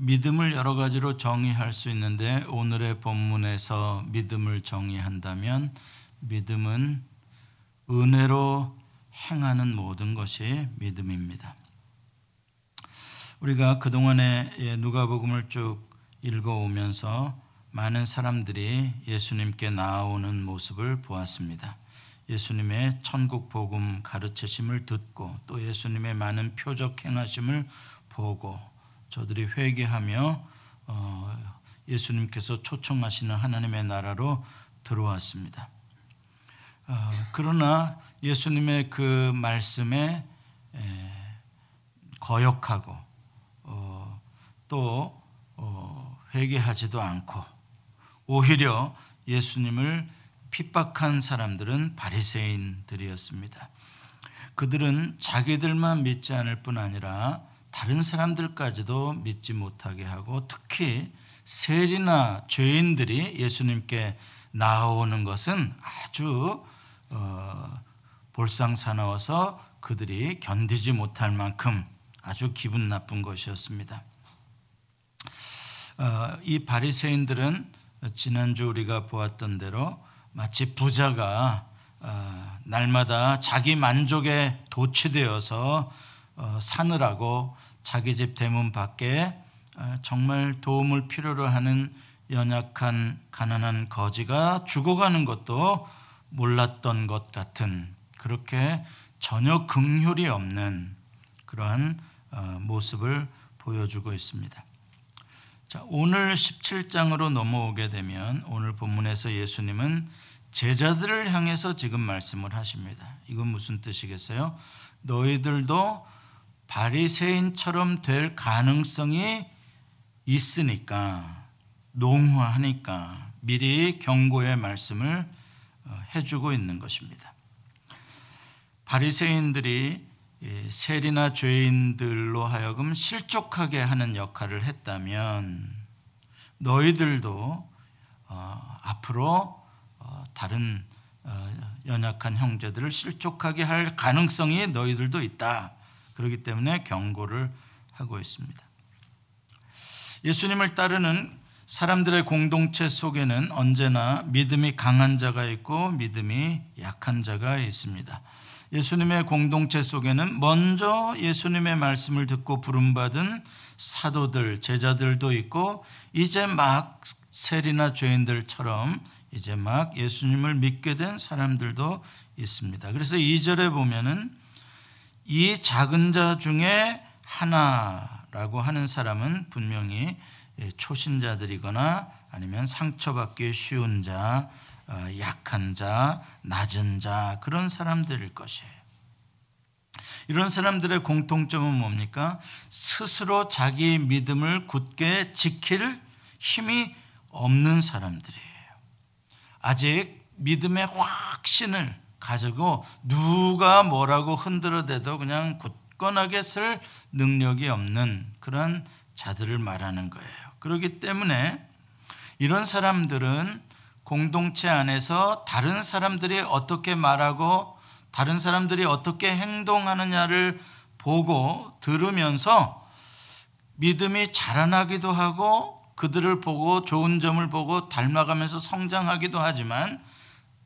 믿음을 여러 가지로 정의할 수 있는데 오늘의 본문에서 믿음을 정의한다면 믿음은 은혜로 행하는 모든 것이 믿음입니다. 우리가 그동안에 예, 누가복음을 쭉 읽어오면서 많은 사람들이 예수님께 나오는 모습을 보았습니다. 예수님의 천국 복음 가르치심을 듣고 또 예수님의 많은 표적 행하심을 보고 저들이 회개하며 어, 예수님께서 초청하시는 하나님의 나라로 들어왔습니다. 어, 그러나 예수님의 그 말씀에 거역하고 어, 또 회개하지도 않고 오히려 예수님을 핍박한 사람들은 바리새인들이었습니다. 그들은 자기들만 믿지 않을 뿐 아니라 다른 사람들까지도 믿지 못하게 하고 특히 세리나 죄인들이 예수님께 나오는 것은 아주 어, 볼상사나워서 그들이 견디지 못할 만큼 아주 기분 나쁜 것이었습니다. 어, 이 바리새인들은 지난주 우리가 보았던 대로 마치 부자가 어, 날마다 자기 만족에 도취되어서 어, 사느라고 자기 집 대문 밖에 어, 정말 도움을 필요로 하는 연약한 가난한 거지가 죽어가는 것도 몰랐던 것 같은 그렇게 전혀 긍휼이 없는 그러한 모습을 보여주고 있습니다. 자, 오늘 17장으로 넘어오게 되면 오늘 본문에서 예수님은 제자들을 향해서 지금 말씀을 하십니다. 이건 무슨 뜻이겠어요? 너희들도 바리새인처럼 될 가능성이 있으니까 농후하니까 미리 경고의 말씀을 어, 해주고 있는 것입니다. 바리새인들이 세리나 죄인들로 하여금 실족하게 하는 역할을 했다면 너희들도 어, 앞으로 어, 다른 어, 연약한 형제들을 실족하게 할 가능성이 너희들도 있다. 그렇기 때문에 경고를 하고 있습니다. 예수님을 따르는 사람들의 공동체 속에는 언제나 믿음이 강한 자가 있고 믿음이 약한 자가 있습니다. 예수님의 공동체 속에는 먼저 예수님의 말씀을 듣고 부름받은 사도들, 제자들도 있고 이제 막 세리나 죄인들처럼 이제 막 예수님을 믿게 된 사람들도 있습니다. 그래서 2절에 보면은 이 작은 자 중에 하나라고 하는 사람은 분명히 초신자들이거나 아니면 상처받기 쉬운 자, 어, 약한 자, 낮은 자 그런 사람들일 것이에요. 이런 사람들의 공통점은 뭡니까? 스스로 자기 믿음을 굳게 지킬 힘이 없는 사람들이에요. 아직 믿음의 확신을 가지고 누가 뭐라고 흔들어대도 그냥 굳건하게 쓸 능력이 없는 그런 자들을 말하는 거예요. 그렇기 때문에 이런 사람들은 공동체 안에서 다른 사람들이 어떻게 말하고 다른 사람들이 어떻게 행동하느냐를 보고 들으면서 믿음이 자라나기도 하고 그들을 보고 좋은 점을 보고 닮아가면서 성장하기도 하지만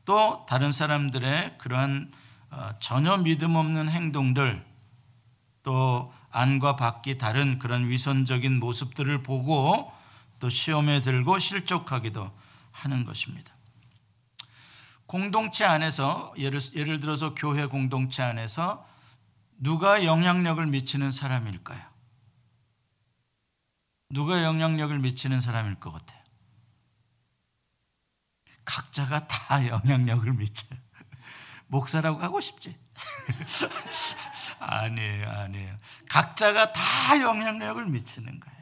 또 다른 사람들의 그러한 어, 전혀 믿음 없는 행동들 또 안과 밖이 다른 그런 위선적인 모습들을 보고 또 시험에 들고 실족하기도 하는 것입니다. 공동체 안에서 예를, 예를 들어서 교회 공동체 안에서 누가 영향력을 미치는 사람일까요? 누가 영향력을 미치는 사람일 것 같아요? 각자가 다 영향력을 미쳐요. 목사라고 하고 싶지? 아니에요, 아니에요. 각자가 다 영향력을 미치는 거예요.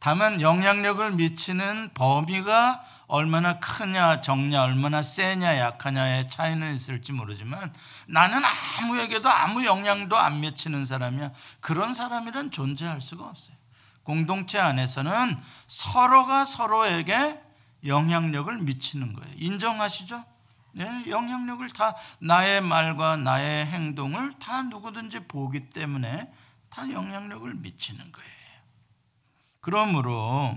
다만 영향력을 미치는 범위가 얼마나 크냐, 적냐, 얼마나 세냐, 약하냐의 차이는 있을지 모르지만 나는 아무에게도 아무 영향도 안 미치는 사람이야. 그런 사람이란 존재할 수가 없어요. 공동체 안에서는 서로가 서로에게 영향력을 미치는 거예요. 인정하시죠? 네, 영향력을 다 나의 말과 나의 행동을 다 누구든지 보기 때문에 다 영향력을 미치는 거예요. 그러므로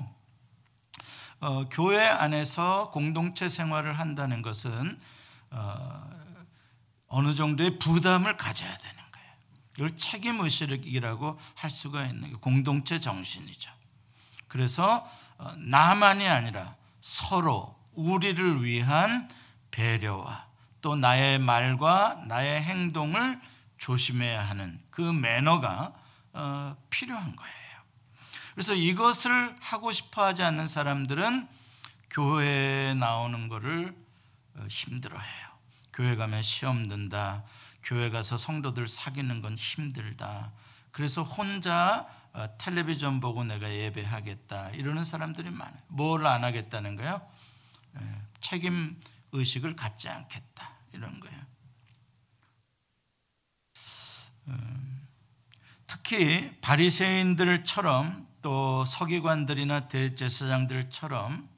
어, 교회 안에서 공동체 생활을 한다는 것은 어, 어느 정도의 부담을 가져야 되는 거예요. 이걸 책임 의식이라고 할 수가 있는 공동체 정신이죠. 그래서 어, 나만이 아니라 서로 우리를 위한 배려와 또 나의 말과 나의 행동을 조심해야 하는 그 매너가 어, 필요한 거예요. 그래서 이것을 하고 싶어 하지 않는 사람들은 교회에 나오는 것을 어, 힘들어해요. 교회 가면 시험 든다. 교회 가서 성도들 사귀는 건 힘들다. 그래서 혼자 어, 텔레비전 보고 내가 예배하겠다 이러는 사람들이 많아요. 뭘 안 하겠다는 거요? 예, 책임 의식을 갖지 않겠다 이런 거예요. 음, 특히 바리새인들처럼 또 서기관들이나 대제사장들처럼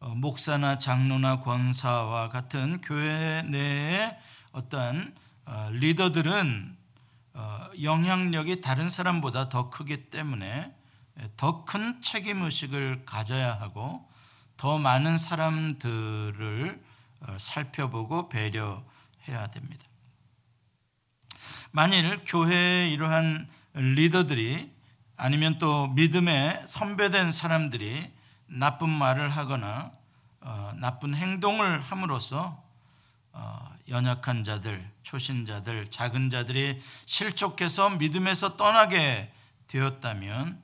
어, 목사나 장로나 권사와 같은 교회 내의 어떤 어, 리더들은 어, 영향력이 다른 사람보다 더 크기 때문에 더 큰 책임 의식을 가져야 하고 더 많은 사람들을 살펴보고 배려해야 됩니다. 만일 교회의 이러한 리더들이 아니면 또 믿음에 선배된 사람들이 나쁜 말을 하거나 어, 나쁜 행동을 함으로써 어, 연약한 자들, 초신자들, 작은 자들이 실족해서 믿음에서 떠나게 되었다면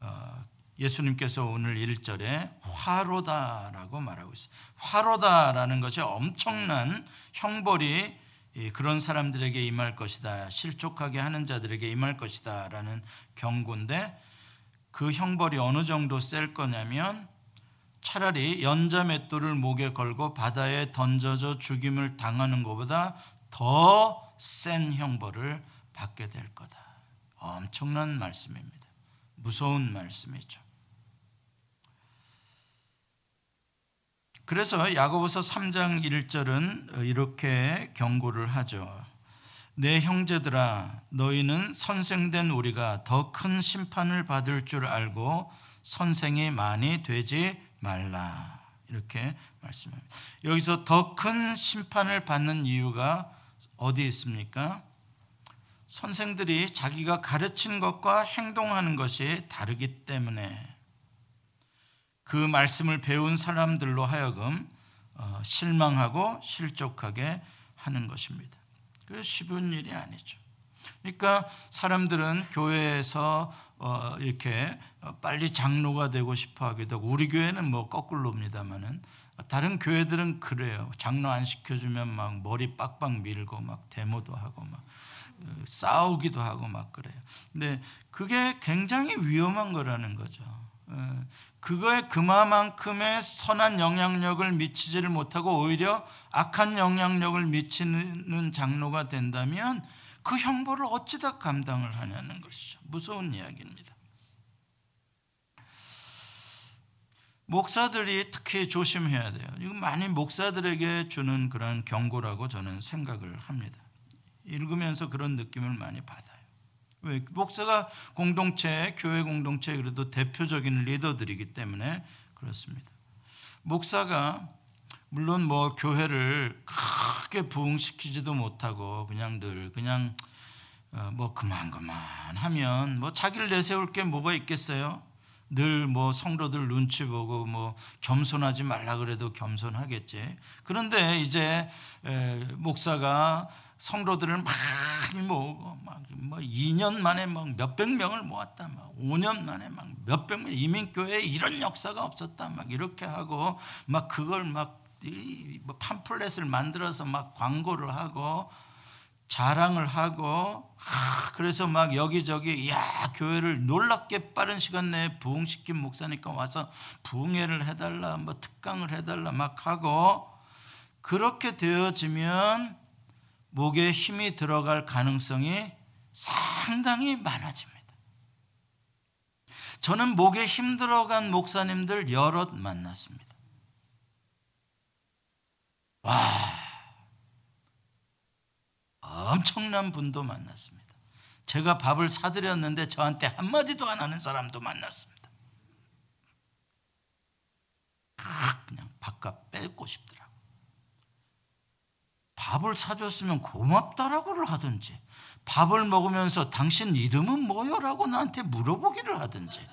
어, 예수님께서 오늘 1절에 화로다라고 말하고 있어요. 화로다라는 것이 엄청난 형벌이 그런 사람들에게 임할 것이다. 실족하게 하는 자들에게 임할 것이다라는 경고인데 그 형벌이 어느 정도 셀 거냐면 차라리 연자 맷돌을 목에 걸고 바다에 던져져 죽임을 당하는 것보다 더 센 형벌을 받게 될 거다. 엄청난 말씀입니다. 무서운 말씀이죠. 그래서 야고보서 3장 1절은 이렇게 경고를 하죠. 내 형제들아 너희는 선생된 우리가 더 큰 심판을 받을 줄 알고 선생이 많이 되지 말라. 이렇게 말씀합니다. 여기서 더 큰 심판을 받는 이유가 어디 있습니까? 선생들이 자기가 가르친 것과 행동하는 것이 다르기 때문에 그 말씀을 배운 사람들로 하여금 어, 실망하고 실족하게 하는 것입니다. 그 쉬운 일이 아니죠. 그러니까 사람들은 교회에서 어, 이렇게 어, 빨리 장로가 되고 싶어 하기도 하고 우리 교회는 뭐 거꾸로입니다만은 다른 교회들은 그래요. 장로 안 시켜주면 막 머리 빡빡 밀고 막 데모도 하고 막 싸우기도 하고 막 그래요. 근데 그게 굉장히 위험한 거라는 거죠. 그거에 그만큼의 선한 영향력을 미치지를 못하고 오히려 악한 영향력을 미치는 장로가 된다면 그 형벌을 어찌다 감당을 하냐는 것이죠. 무서운 이야기입니다. 목사들이 특히 조심해야 돼요. 이거 많이 목사들에게 주는 그런 경고라고 저는 생각을 합니다. 읽으면서 그런 느낌을 많이 받아요. 왜? 목사가 공동체, 교회 공동체 그래도 대표적인 리더들이기 때문에 그렇습니다. 목사가 물론 뭐 교회를 크게 부흥시키지도 못하고 그냥 늘 그냥 어, 뭐 그만 그만 하면 뭐 자기를 내세울 게 뭐가 있겠어요? 늘 뭐 성도들 눈치 보고 뭐 겸손하지 말라 그래도 겸손하겠지. 그런데 이제 목사가 성도들을 많이 모으고 막뭐 2년 만에 막 몇백 명을 모았다 막 5년 만에 막 몇백 명 이민교회에 이런 역사가 없었다 막 이렇게 하고 막 그걸 막뭐 팜플렛을 만들어서 막 광고를 하고 자랑을 하고 그래서 막 여기저기 야 교회를 놀랍게 빠른 시간 내에 부흥시킨 목사니까 와서 부흥회를 해달라 뭐 특강을 해달라 막 하고 그렇게 되어지면 목에 힘이 들어갈 가능성이 상당히 많아집니다. 저는 목에 힘 들어간 목사님들 여럿 만났습니다. 와, 엄청난 분도 만났습니다. 제가 밥을 사드렸는데 저한테 한마디도 안 하는 사람도 만났습니다. 그냥 밥값 뺏고 싶더라고. 밥을 사줬으면 고맙다라고를 하든지 밥을 먹으면서 당신 이름은 뭐요라고 나한테 물어보기를 하든지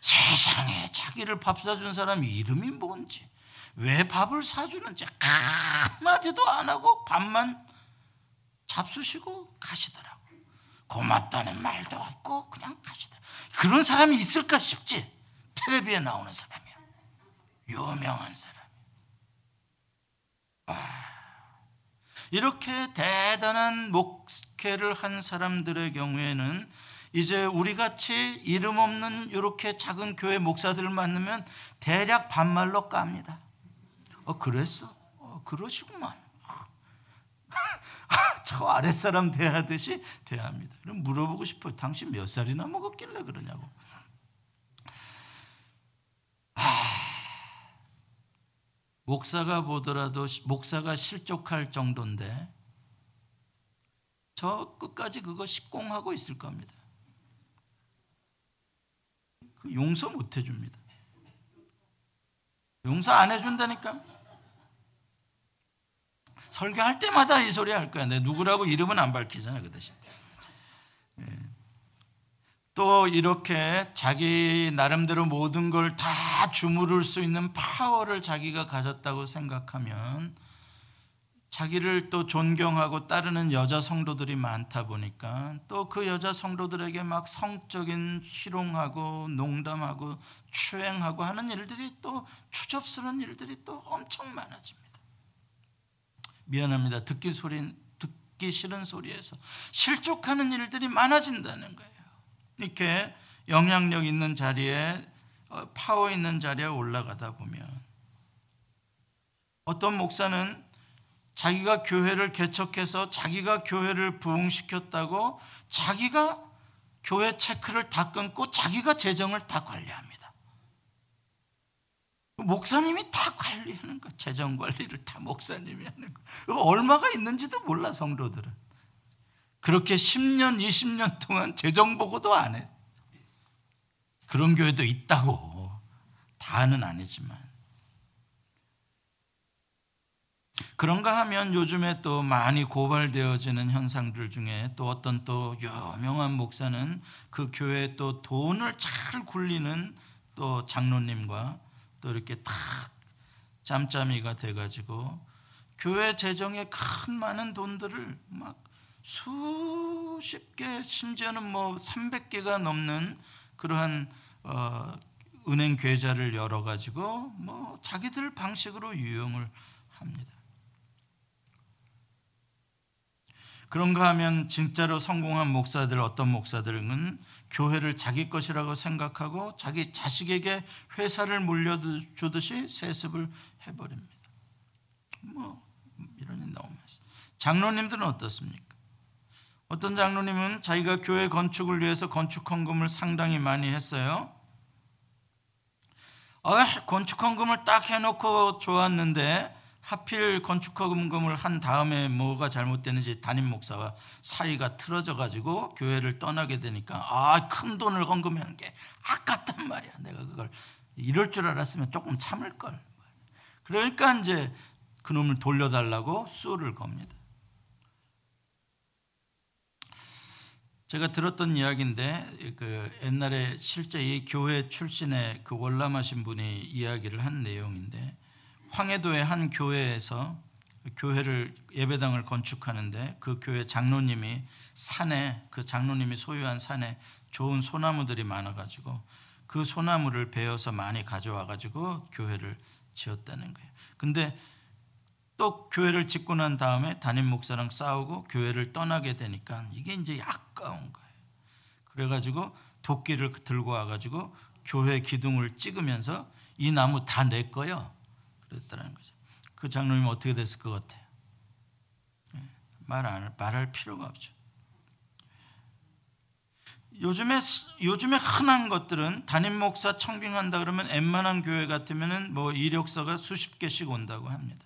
세상에 자기를 밥 사준 사람 이름이 뭔지 왜 밥을 사주는지 한마디도 안 하고 밥만 잡수시고 가시더라고. 고맙다는 말도 없고 그냥 가시더라. 그런 사람이 있을까 싶지. 텔레비에 나오는 사람이야. 유명한 사람. 아, 이렇게 대단한 목회를 한 사람들의 경우에는 이제 우리 같이 이름 없는 이렇게 작은 교회 목사들을 만나면 대략 반말로 깝니다. 어 그랬어? 어 그러시구만. 저 아랫사람 대하듯이 대합니다. 그럼 물어보고 싶어요. 당신 몇 살이나 먹었길래 그러냐고. 목사가 보더라도 목사가 실족할 정도인데 저 끝까지 그거 식공하고 있을 겁니다. 그 용서 못 해줍니다. 용서 안 해준다니까. 설교할 때마다 이 소리 할 거야. 내 누구라고 이름은 안 밝히잖아 그 대신. 예. 또 이렇게 자기 나름대로 모든 걸 다 주무를 수 있는 파워를 자기가 가졌다고 생각하면 자기를 또 존경하고 따르는 여자 성도들이 많다 보니까 또 그 여자 성도들에게 막 성적인 희롱하고 농담하고 추행하고 하는 일들이 또 추접스러운 일들이 또 엄청 많아집니다. 미안합니다. 듣기 소리 듣기 싫은 소리에서 실족하는 일들이 많아진다는 거예요. 이렇게 영향력 있는 자리에 어, 파워 있는 자리에 올라가다 보면 어떤 목사는 자기가 교회를 개척해서 자기가 교회를 부흥시켰다고 자기가 교회 체크를 다 끊고 자기가 재정을 다 관리합니다. 목사님이 다 관리하는 거, 재정 관리를 다 목사님이 하는 거. 얼마가 있는지도 몰라 성도들은. 그렇게 10년, 20년 동안 재정 보고도 안 해. 그런 교회도 있다고. 다는 아니지만. 그런가 하면 요즘에 또 많이 고발되어지는 현상들 중에 또 어떤 또 유명한 목사는 그 교회에 또 돈을 잘 굴리는 또 장로님과 또 이렇게 탁 짬짬이가 돼가지고 교회 재정에 큰 많은 돈들을 막 수십 개 심지어는 뭐 300개가 넘는 그러한 어, 은행 계좌를 열어 가지고 뭐 자기들 방식으로 유용을 합니다. 그런가 하면 진짜로 성공한 목사들 어떤 목사들은 교회를 자기 것이라고 생각하고 자기 자식에게 회사를 물려주듯이 세습을 해버립니다. 뭐 이런 일 너무 많습니다. 장로님들은 어떻습니까? 어떤 장로님은 자기가 교회 건축을 위해서 건축 헌금을 상당히 많이 했어요. 어, 건축 헌금을 딱 해놓고 좋았는데 하필 건축 헌금을 한 다음에 뭐가 잘못되는지 담임 목사와 사이가 틀어져 가지고 교회를 떠나게 되니까 아 큰 돈을 헌금하는 게 아깝단 말이야. 내가 그걸 이럴 줄 알았으면 조금 참을 걸. 그러니까 이제 그놈을 돌려달라고 수를 겁니다. 제가 들었던 이야기인데 그 옛날에 실제 이 교회 출신의 그 월남하신 분이 이야기를 한 내용인데 황해도의 한 교회에서 교회를 예배당을 건축하는데 그 교회 장로님이 산에 그 장로님이 소유한 산에 좋은 소나무들이 많아가지고 그 소나무를 베어서 많이 가져와가지고 교회를 지었다는 거예요. 근데 또 교회를 짓고 난 다음에 담임 목사랑 싸우고 교회를 떠나게 되니까 이게 이제 아까운 거예요. 그래가지고 도끼를 들고 와가지고 교회 기둥을 찍으면서 이 나무 다 내 거요. 그랬다는 거죠. 그 장로님 어떻게 됐을 것 같아요? 예, 말안 말할 필요가 없죠. 요즘에 요즘에 흔한 것들은 담임 목사 청빙한다 그러면 웬만한 교회 같으면은 뭐 이력서가 수십 개씩 온다고 합니다.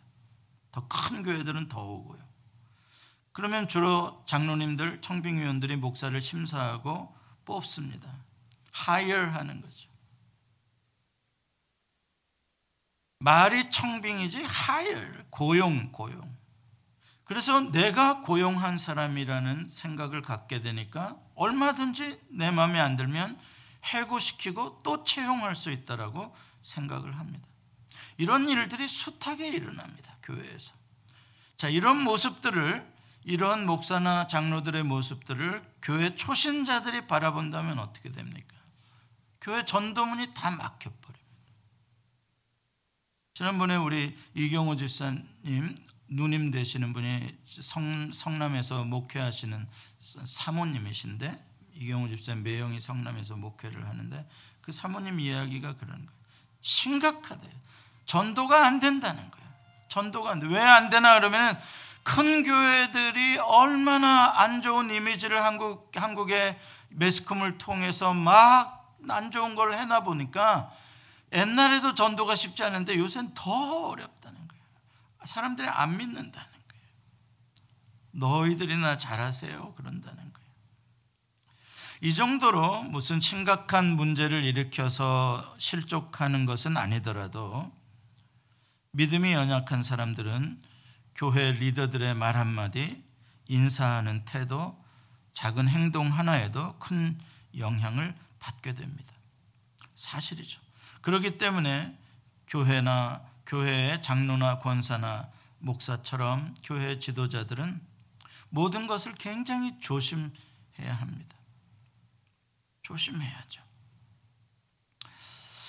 더 큰 교회들은 더 오고요. 그러면 주로 장로님들, 청빙위원들이 목사를 심사하고 뽑습니다. hire 하는 거죠. 말이 청빙이지 hire, 고용, 고용. 그래서 내가 고용한 사람이라는 생각을 갖게 되니까 얼마든지 내 마음에 안 들면 해고시키고 또 채용할 수 있다라고 생각을 합니다. 이런 일들이 숱하게 일어납니다. 교회에서. 자, 이런 모습들을 이런 목사나 장로들의 모습들을 교회 초신자들이 바라본다면 어떻게 됩니까? 교회 전도문이 다 막혀버립니다. 지난번에 우리 이경호 집사님 누님 되시는 분이 성, 성남에서 목회하시는 사모님이신데 이경호 집사님 매형이 성남에서 목회를 하는데 그 사모님 이야기가 그런 거예요. 심각하대요. 전도가 안 된다는 거예요. 전도가. 왜 안 되나 그러면 큰 교회들이 얼마나 안 좋은 이미지를 한국 한국의 매스컴을 통해서 막 안 좋은 걸 해나 보니까 옛날에도 전도가 쉽지 않은데 요새는 더 어렵다는 거예요. 사람들이 안 믿는다는 거예요. 너희들이나 잘하세요 그런다는 거예요. 이 정도로 무슨 심각한 문제를 일으켜서 실족하는 것은 아니더라도 믿음이 연약한 사람들은 교회 리더들의 말 한마디, 인사하는 태도, 작은 행동 하나에도 큰 영향을 받게 됩니다. 사실이죠. 그렇기 때문에 교회나 교회의 장로나 권사나 목사처럼 교회 지도자들은 모든 것을 굉장히 조심해야 합니다. 조심해야죠.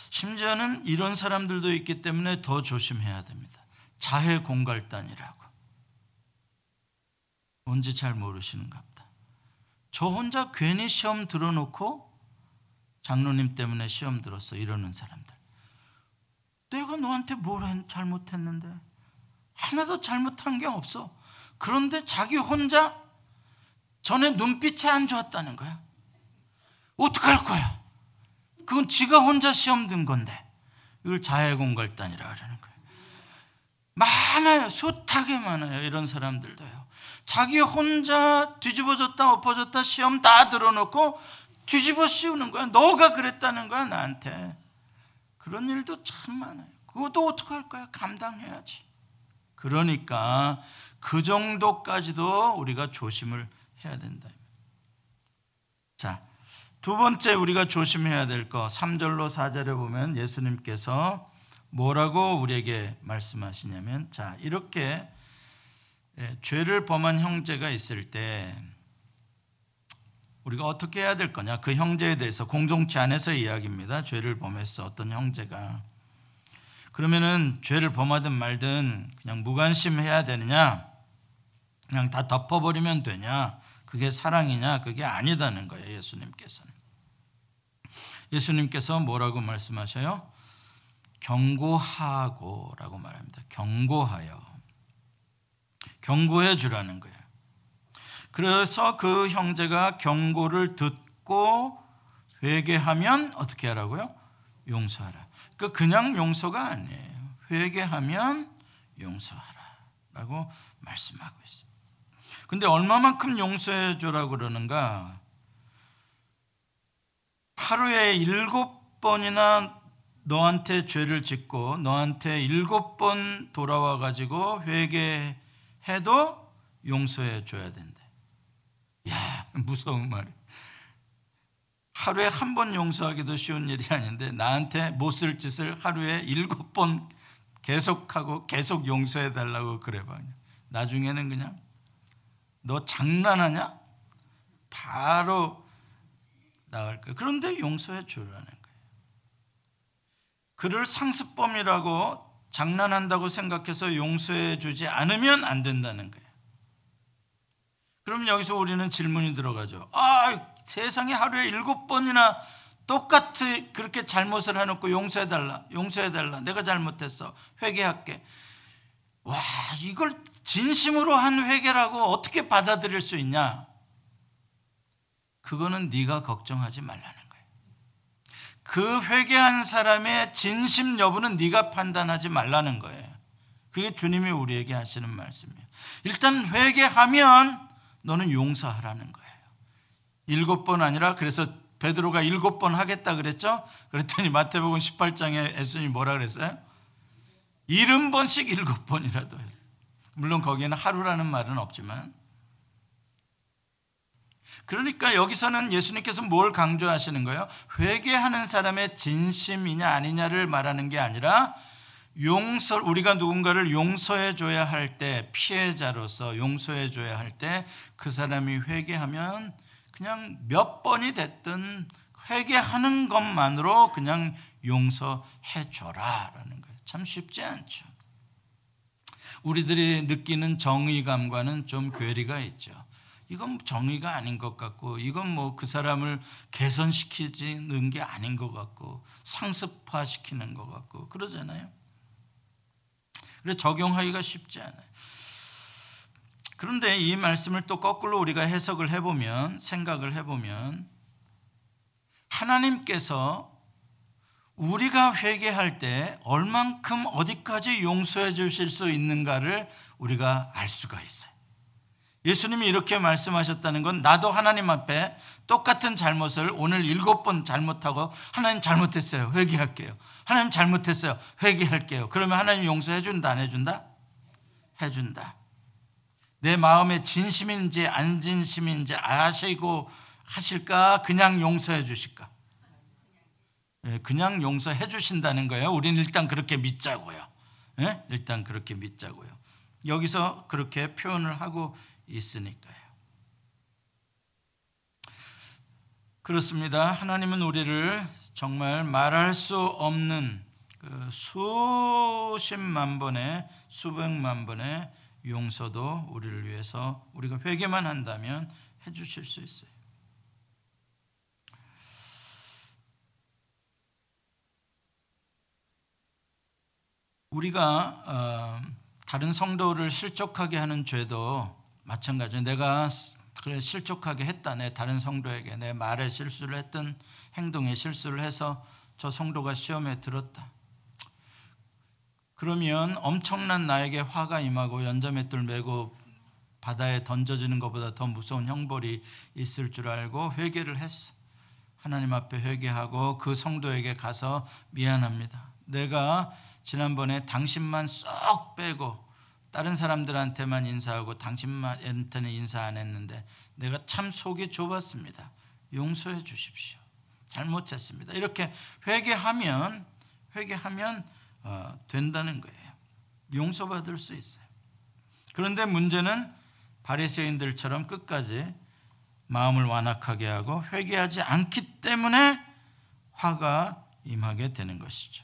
심지어는 이런 사람들도 있기 때문에 더 조심해야 됩니다. 자해 공갈단이라고. 뭔지 잘 모르시는가 보다. 저 혼자 괜히 시험 들어놓고 장로님 때문에 시험 들었어 이러는 사람들. 내가 너한테 뭘 잘못했는데 하나도 잘못한 게 없어. 그런데 자기 혼자 전에 눈빛이 안 좋았다는 거야. 어떡할 거야? 그건 지가 혼자 시험 든 건데 이걸 자해공갈단이라 그러는 거예요. 많아요. 숱하게 많아요. 이런 사람들도요. 자기 혼자 뒤집어졌다 엎어졌다 시험 다 들어놓고 뒤집어 씌우는 거야. 너가 그랬다는 거야 나한테. 그런 일도 참 많아요. 그것도 어떡할 거야? 감당해야지. 그러니까 그 정도까지도 우리가 조심을 해야 된다. 자, 두 번째 우리가 조심해야 될 거 3절로 4절에 보면 예수님께서 뭐라고 우리에게 말씀하시냐면 자, 이렇게 예, 죄를 범한 형제가 있을 때 우리가 어떻게 해야 될 거냐? 그 형제에 대해서 공동체 안에서 이야기입니다. 죄를 범했어 어떤 형제가 그러면은 죄를 범하든 말든 그냥 무관심해야 되느냐? 그냥 다 덮어버리면 되냐? 그게 사랑이냐? 그게 아니다는 거예요. 예수님께서는. 예수님께서 뭐라고 말씀하셔요? 경고하고라고 말합니다. 경고하여. 경고해 주라는 거예요. 그래서 그 형제가 경고를 듣고 회개하면 어떻게 하라고요? 용서하라. 그 그냥 용서가 아니에요. 회개하면 용서하라라고 말씀하고 있습니다. 근데 얼마만큼 용서해 주라고 그러는가? 하루에 일곱 번이나 너한테 죄를 짓고 너한테 일곱 번 돌아와 가지고 회개해도 용서해 줘야 된대. 야, 무서운 말이. 하루에 한 번 용서하기도 쉬운 일이 아닌데 나한테 못 쓸 짓을 하루에 일곱 번 계속하고 계속 용서해 달라고 그래 봐. 나중에는 그냥 너 장난하냐? 바로 나갈 거야. 그런데 용서해 주라는 거예요. 그를 상습범이라고 장난한다고 생각해서 용서해 주지 않으면 안 된다는 거예요. 그럼 여기서 우리는 질문이 들어가죠. 아, 세상에 하루에 일곱 번이나 똑같이 그렇게 잘못을 해놓고 용서해달라, 용서해달라. 내가 잘못했어. 회개할게. 와, 이걸 진심으로 한 회개라고 어떻게 받아들일 수 있냐? 그거는 네가 걱정하지 말라는 거예요. 그 회개한 사람의 진심 여부는 네가 판단하지 말라는 거예요. 그게 주님이 우리에게 하시는 말씀이에요. 일단 회개하면 너는 용서하라는 거예요. 일곱 번 아니라 그래서 베드로가 일곱 번 하겠다 그랬죠? 그랬더니 마태복음 18장에 예수님이 뭐라 그랬어요? 일흔 번씩 일곱 번이라도. 물론 거기에는 하루라는 말은 없지만 그러니까 여기서는 예수님께서 뭘 강조하시는 거예요? 회개하는 사람의 진심이냐 아니냐를 말하는 게 아니라 용서 우리가 누군가를 용서해 줘야 할 때 피해자로서 용서해 줘야 할 때 그 사람이 회개하면 그냥 몇 번이 됐든 회개하는 것만으로 그냥 용서해 줘라라는 거예요. 참 쉽지 않죠. 우리들이 느끼는 정의감과는 좀 괴리가 있죠. 이건 정의가 아닌 것 같고, 이건 뭐 그 사람을 개선시키는 게 아닌 것 같고, 상습화시키는 것 같고, 그러잖아요. 그래서 적용하기가 쉽지 않아요. 그런데 이 말씀을 또 거꾸로 우리가 해석을 해보면, 생각을 해보면, 하나님께서 우리가 회개할 때 얼만큼 어디까지 용서해 주실 수 있는가를 우리가 알 수가 있어요. 예수님이 이렇게 말씀하셨다는 건 나도 하나님 앞에 똑같은 잘못을 오늘 일곱 번 잘못하고 하나님 잘못했어요. 회개할게요. 하나님 잘못했어요. 회개할게요. 그러면 하나님 용서해 준다 안 해준다? 해준다. 내 마음에 진심인지 안 진심인지 아시고 하실까? 그냥 용서해 주실까? 예, 그냥 용서해 주신다는 거예요. 우리는 일단 그렇게 믿자고요. 예? 일단 그렇게 믿자고요. 여기서 그렇게 표현을 하고 있으니까요. 그렇습니다. 하나님은 우리를 정말 말할 수 없는 그 수십만 번의 수백만 번의 용서도 우리를 위해서 우리가 회개만 한다면 해 주실 수 있어요. 우리가 어, 다른 성도를 실족하게 하는 죄도 마찬가지예요. 내가 그래 실족하게 했다. 내 다른 성도에게 내 말에 실수를 했던 행동에 실수를 해서 저 성도가 시험에 들었다. 그러면 엄청난 나에게 화가 임하고 연자맷돌 메고 바다에 던져지는 것보다 더 무서운 형벌이 있을 줄 알고 회개를 했어. 하나님 앞에 회개하고 그 성도에게 가서 미안합니다. 내가 지난번에 당신만 쏙 빼고 다른 사람들한테만 인사하고 당신한테는 인사 안 했는데 내가 참 속이 좁았습니다. 용서해 주십시오. 잘못했습니다. 이렇게 회개하면 회개하면 어, 된다는 거예요. 용서받을 수 있어요. 그런데 문제는 바리새인들처럼 끝까지 마음을 완악하게 하고 회개하지 않기 때문에 화가 임하게 되는 것이죠.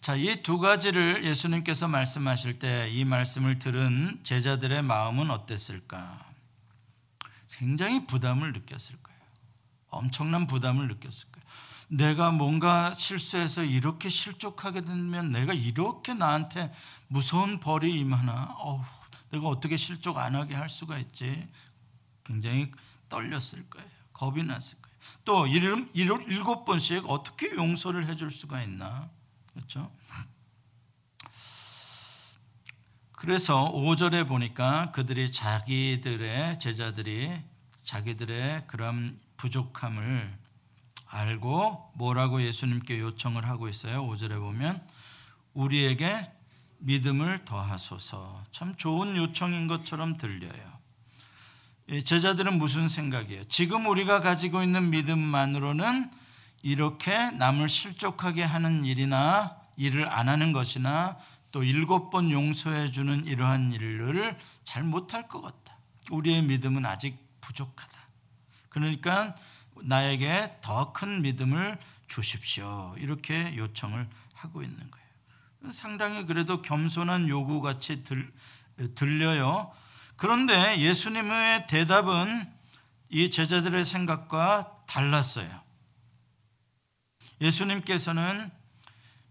자, 이 두 가지를 예수님께서 말씀하실 때 이 말씀을 들은 제자들의 마음은 어땠을까? 굉장히 부담을 느꼈을 거예요. 엄청난 부담을 느꼈을 거예요. 내가 뭔가 실수해서 이렇게 실족하게 되면 내가 이렇게 나한테 무서운 벌이 임하나? 어 내가 어떻게 실족 안 하게 할 수가 있지? 굉장히 떨렸을 거예요. 겁이 났을 거예요. 또 일곱 번씩 어떻게 용서를 해줄 수가 있나? 그렇죠? 그래서 5절에 보니까 그들이 자기들의 제자들이 자기들의 그런 부족함을 알고 뭐라고 예수님께 요청을 하고 있어요. 5절에 보면 우리에게 믿음을 더하소서. 참 좋은 요청인 것처럼 들려요. 제자들은 무슨 생각이에요? 지금 우리가 가지고 있는 믿음만으로는 이렇게 남을 실족하게 하는 일이나 일을 안 하는 것이나 또 일곱 번 용서해 주는 이러한 일을 잘 못할 것 같다. 우리의 믿음은 아직 부족하다. 그러니까 나에게 더 큰 믿음을 주십시오. 이렇게 요청을 하고 있는 거예요. 상당히 그래도 겸손한 요구 같이 들, 들려요. 그런데 예수님의 대답은 이 제자들의 생각과 달랐어요. 예수님께서는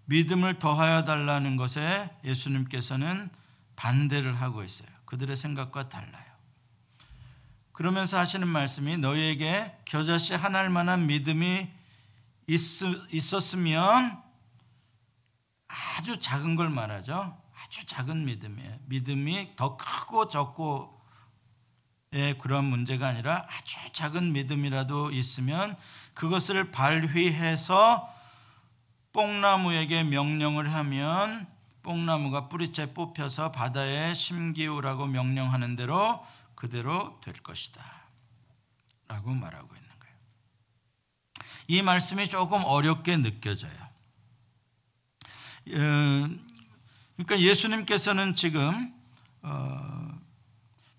믿음을 더하여 달라는 것에 예수님께서는 반대를 하고 있어요. 그들의 생각과 달라요. 그러면서 하시는 말씀이 너희에게 겨자씨 하나일 만한 믿음이 있, 었으면 아주 작은 걸 말하죠. 아주 작은 믿음이에요. 믿음이 더 크고 적고 의 그런 문제가 아니라 아주 작은 믿음이라도 있으면 그것을 발휘해서 뽕나무에게 명령을 하면 뽕나무가 뿌리째 뽑혀서 바다에 심기우라고 명령하는 대로 그대로 될 것이다. 라고 말하고 있는 거예요. 이 말씀이 조금 어렵게 느껴져요. 어, 그러니까 예수님께서는 지금 어,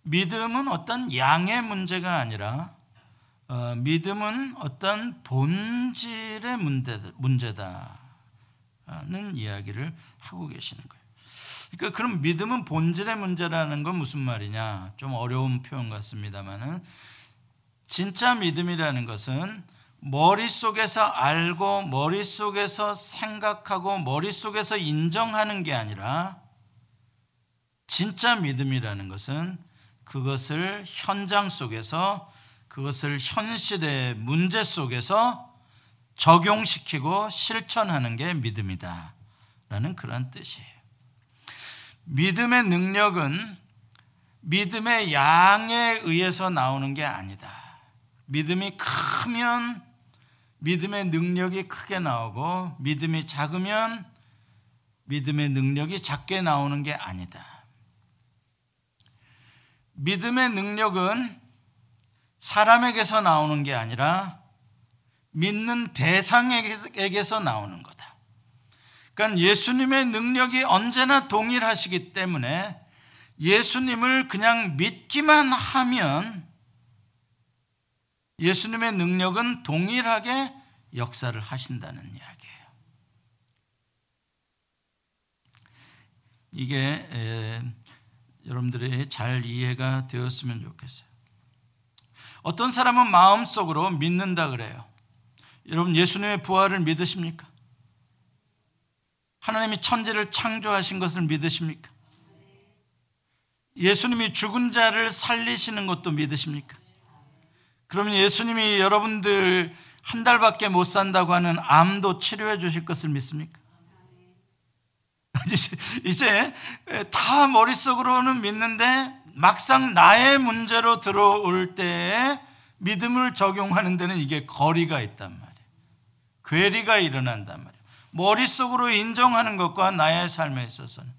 믿음은 어떤 양의 문제가 아니라 어, 믿음은 어떤 본질의 문제다. 는 이야기를 하고 계시는 거예요. 그러니까 그럼 믿음은 본질의 문제라는 건 무슨 말이냐? 좀 어려운 표현 같습니다만은 진짜 믿음이라는 것은 머릿속에서 알고 머릿속에서 생각하고 머릿속에서 인정하는 게 아니라 진짜 믿음이라는 것은 그것을 현장 속에서 그것을 현실의 문제 속에서 적용시키고 실천하는 게 믿음이다. 라는 그런 뜻이에요. 믿음의 능력은 믿음의 양에 의해서 나오는 게 아니다. 믿음이 크면 믿음의 능력이 크게 나오고 믿음이 작으면 믿음의 능력이 작게 나오는 게 아니다. 믿음의 능력은 사람에게서 나오는 게 아니라 믿는 대상에게서 나오는 거다. 그러니까 예수님의 능력이 언제나 동일하시기 때문에 예수님을 그냥 믿기만 하면 예수님의 능력은 동일하게 역사를 하신다는 이야기예요. 이게 에, 여러분들이 잘 이해가 되었으면 좋겠어요. 어떤 사람은 마음속으로 믿는다 그래요. 여러분 예수님의 부활을 믿으십니까? 하나님이 천지를 창조하신 것을 믿으십니까? 예수님이 죽은 자를 살리시는 것도 믿으십니까? 그러면 예수님이 여러분들 한 달밖에 못 산다고 하는 암도 치료해 주실 것을 믿습니까? 이제 다 머릿속으로는 믿는데 막상 나의 문제로 들어올 때 믿음을 적용하는 데는 이게 거리가 있단 말이에요. 괴리가 일어난단 말이에요. 머릿속으로 인정하는 것과 나의 삶에 있어서는.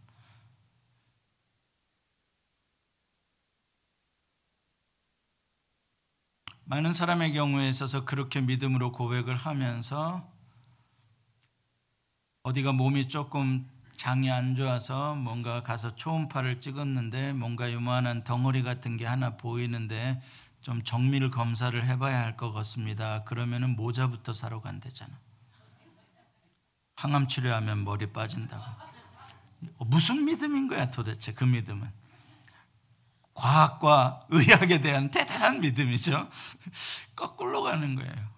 많은 사람의 경우에 있어서 그렇게 믿음으로 고백을 하면서 어디가 몸이 조금 장이 안 좋아서 뭔가 가서 초음파를 찍었는데 뭔가 요만한 덩어리 같은 게 하나 보이는데 좀 정밀 검사를 해봐야 할 것 같습니다. 그러면은 모자부터 사러 간대잖아. 항암 치료하면 머리 빠진다고. 무슨 믿음인 거야 도대체 그 믿음은? 과학과 의학에 대한 대단한 믿음이죠. 거꾸로 가는 거예요.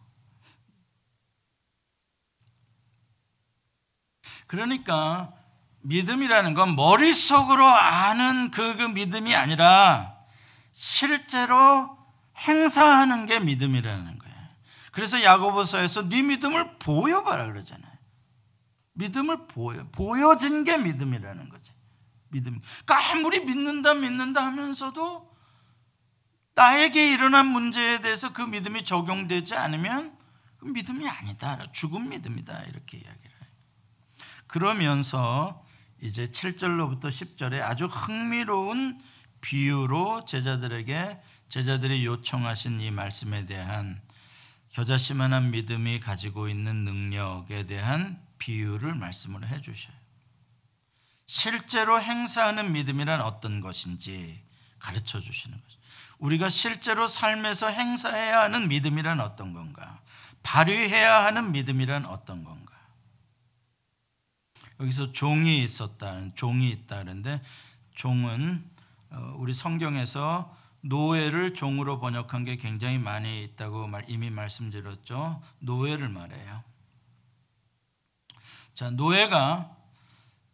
그러니까 믿음이라는 건 머릿속으로 아는 그, 그 믿음이 아니라 실제로 행사하는 게 믿음이라는 거예요. 그래서 야고보서에서 네 믿음을 보여봐라 그러잖아요. 믿음을 보여 보여진 게 믿음이라는 거지. 믿음. 그러니까 아무리 믿는다 믿는다 하면서도 나에게 일어난 문제에 대해서 그 믿음이 적용되지 않으면 그 믿음이 아니다. 죽은 믿음이다. 이렇게 이야기를 해요. 그러면서 이제 7절로부터 10절에 아주 흥미로운 비유로 제자들에게 제자들이 요청하신 이 말씀에 대한 겨자씨만한 믿음이 가지고 있는 능력에 대한 비유를 말씀을 해 주셔요. 실제로 행사하는 믿음이란 어떤 것인지 가르쳐 주시는 거죠. 우리가 실제로 삶에서 행사해야 하는 믿음이란 어떤 건가? 발휘해야 하는 믿음이란 어떤 건가? 여기서 종이 있었다, 종이 있다는데 종은 어, 우리 성경에서 노예를 종으로 번역한 게 굉장히 많이 있다고 이미 말씀드렸죠. 노예를 말해요. 자, 노예가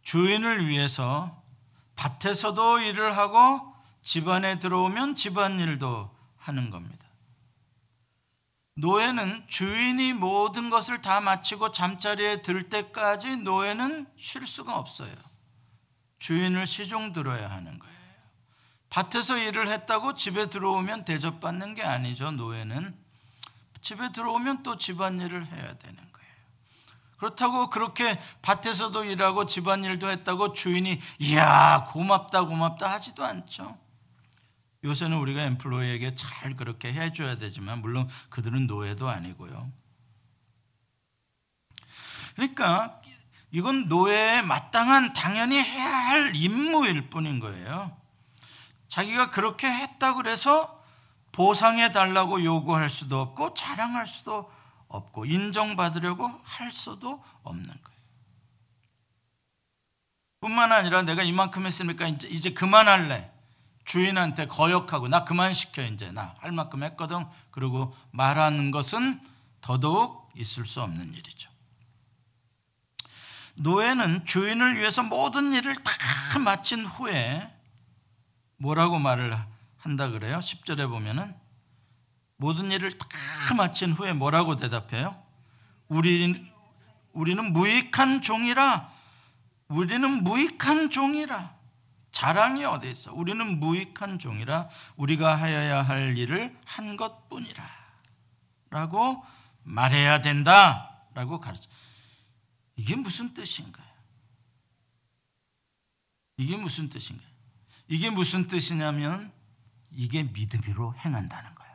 주인을 위해서 밭에서도 일을 하고 집안에 들어오면 집안일도 하는 겁니다. 노예는 주인이 모든 것을 다 마치고 잠자리에 들 때까지 노예는 쉴 수가 없어요. 주인을 시종 들어야 하는 거예요. 밭에서 일을 했다고 집에 들어오면 대접받는 게 아니죠, 노예는. 집에 들어오면 또 집안일을 해야 되는 거예요. 그렇다고 그렇게 밭에서도 일하고 집안일도 했다고 주인이 이야 고맙다 고맙다 하지도 않죠. 요새는 우리가 엠플로이에게 잘 그렇게 해줘야 되지만 물론 그들은 노예도 아니고요. 그러니까 이건 노예에 마땅한 당연히 해야 할 임무일 뿐인 거예요. 자기가 그렇게 했다 그래서 보상해 달라고 요구할 수도 없고 자랑할 수도 없고 인정받으려고 할 수도 없는 거예요. 뿐만 아니라 내가 이만큼 했으니까 이제, 이제 그만할래. 주인한테 거역하고 나 그만 시켜 이제 나 할 만큼 했거든. 그리고 말하는 것은 더더욱 있을 수 없는 일이죠. 노예는 주인을 위해서 모든 일을 다 마친 후에 뭐라고 말을 한다 그래요? 10절에 보면은 모든 일을 다 마친 후에 뭐라고 대답해요? 우리, 우리는 무익한 종이라 우리는 무익한 종이라 자랑이 어디 있어? 우리는 무익한 종이라 우리가 하여야 할 일을 한 것뿐이라 라고 말해야 된다 라고 가르쳐 이게 무슨 뜻인가요? 이게 무슨 뜻인가요? 이게 무슨 뜻이냐면 이게 믿음으로 행한다는 거예요.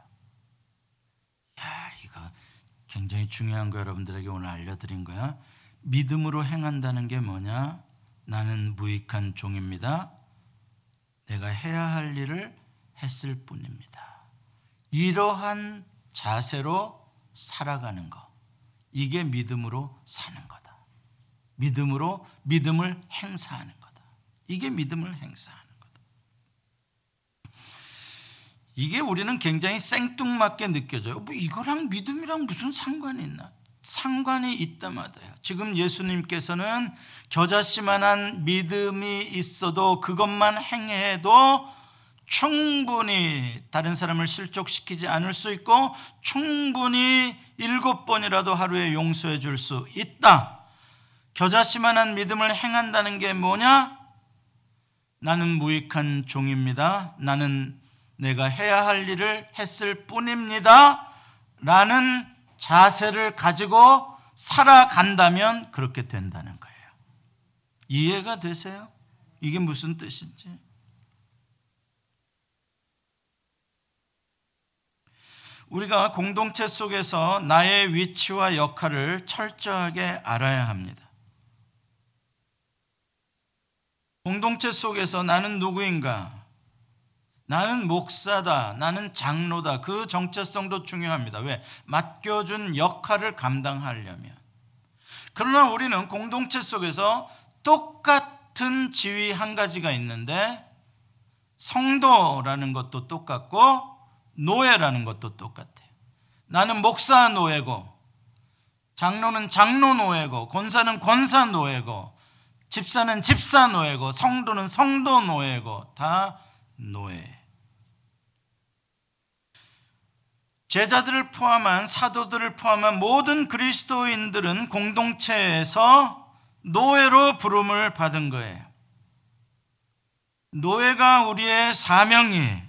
야, 이거 굉장히 중요한 거 여러분들에게 오늘 알려드린 거야. 믿음으로 행한다는 게 뭐냐? 나는 무익한 종입니다. 내가 해야 할 일을 했을 뿐입니다. 이러한 자세로 살아가는 거. 이게 믿음으로 사는 거다. 믿음으로 믿음을 행사하는 거다. 이게 믿음을 행사하는 거다. 이게 우리는 굉장히 생뚱맞게 느껴져요. 뭐 이거랑 믿음이랑 무슨 상관이 있나? 상관이 있다 마다요. 지금 예수님께서는 겨자씨만한 믿음이 있어도 그것만 행해도 충분히 다른 사람을 실족시키지 않을 수 있고 충분히 일곱 번이라도 하루에 용서해 줄 수 있다. 겨자씨만한 믿음을 행한다는 게 뭐냐? 나는 무익한 종입니다. 나는 내가 해야 할 일을 했을 뿐입니다. 라는 자세를 가지고 살아간다면 그렇게 된다는 거예요. 이해가 되세요? 이게 무슨 뜻인지? 우리가 공동체 속에서 나의 위치와 역할을 철저하게 알아야 합니다. 공동체 속에서 나는 누구인가? 나는 목사다. 나는 장로다. 그 정체성도 중요합니다. 왜? 맡겨준 역할을 감당하려면. 그러나 우리는 공동체 속에서 똑같은 지위 한 가지가 있는데 성도라는 것도 똑같고 노예라는 것도 똑같아요. 나는 목사 노예고 장로는 장로 노예고 권사는 권사 노예고 집사는 집사 노예고 성도는 성도 노예고 다 노예. 제자들을 포함한 사도들을 포함한 모든 그리스도인들은 공동체에서 노예로 부름을 받은 거예요. 노예가 우리의 사명이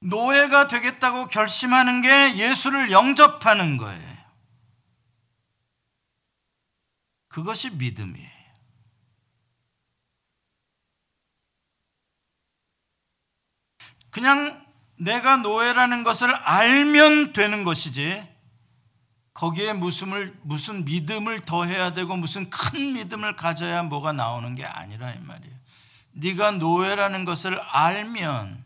노예가 되겠다고 결심하는 게 예수를 영접하는 거예요. 그것이 믿음이에요. 그냥 내가 노예라는 것을 알면 되는 것이지 거기에 무슨, 무슨 믿음을 더해야 되고 무슨 큰 믿음을 가져야 뭐가 나오는 게 아니라 이 말이에요. 네가 노예라는 것을 알면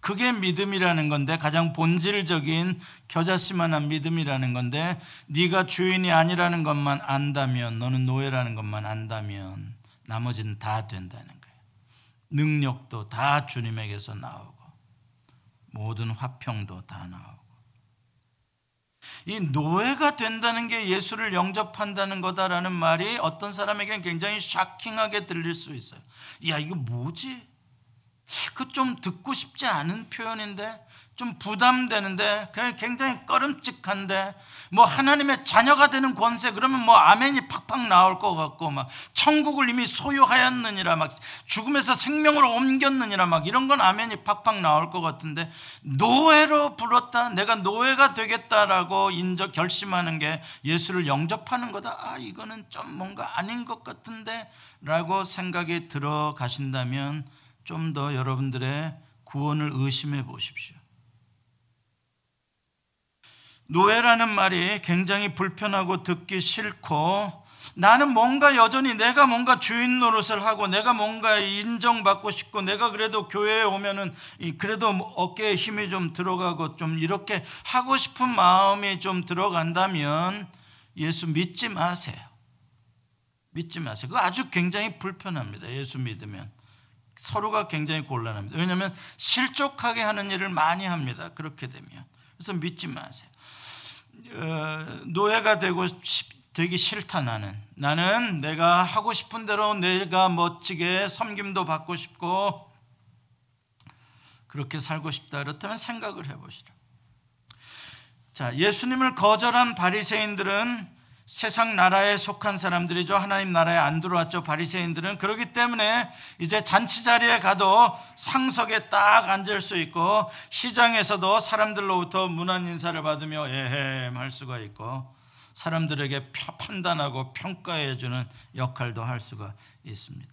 그게 믿음이라는 건데 가장 본질적인 겨자씨만한 믿음이라는 건데 네가 주인이 아니라는 것만 안다면 너는 노예라는 것만 안다면 나머지는 다 된다는 거예요. 능력도 다 주님에게서 나오고 모든 화평도 다 나오고 이 노예가 된다는 게 예수를 영접한다는 거다라는 말이 어떤 사람에게는 굉장히 샤킹하게 들릴 수 있어요. 야 이거 뭐지? 그 좀 듣고 싶지 않은 표현인데 좀 부담되는데 굉장히 꺼름직한데 뭐 하나님의 자녀가 되는 권세 그러면 뭐 아멘이 팍팍 나올 것 같고 막 천국을 이미 소유하였느니라 막 죽음에서 생명으로 옮겼느니라 막 이런 건 아멘이 팍팍 나올 것 같은데 노예로 불렀다 내가 노예가 되겠다라고 인적 결심하는 게 예수를 영접하는 거다 아 이거는 좀 뭔가 아닌 것 같은데라고 생각이 들어가신다면 좀 더 여러분들의 구원을 의심해 보십시오. 노예라는 말이 굉장히 불편하고 듣기 싫고 나는 뭔가 여전히 내가 뭔가 주인 노릇을 하고 내가 뭔가 인정받고 싶고 내가 그래도 교회에 오면은 그래도 어깨에 힘이 좀 들어가고 좀 이렇게 하고 싶은 마음이 좀 들어간다면 예수 믿지 마세요. 믿지 마세요. 그거 아주 굉장히 불편합니다. 예수 믿으면. 서로가 굉장히 곤란합니다. 왜냐하면 실족하게 하는 일을 많이 합니다. 그렇게 되면. 그래서 믿지 마세요. 어, 노예가 되고 되기 싫다 나는. 나는 내가 하고 싶은 대로 내가 멋지게 섬김도 받고 싶고 그렇게 살고 싶다. 그렇다면 생각을 해보시라. 자 예수님을 거절한 바리새인들은 세상 나라에 속한 사람들이죠. 하나님 나라에 안 들어왔죠. 바리새인들은 그렇기 때문에 이제 잔치 자리에 가도 상석에 딱 앉을 수 있고 시장에서도 사람들로부터 문안 인사를 받으며 에헴 할 수가 있고 사람들에게 판단하고 평가해 주는 역할도 할 수가 있습니다.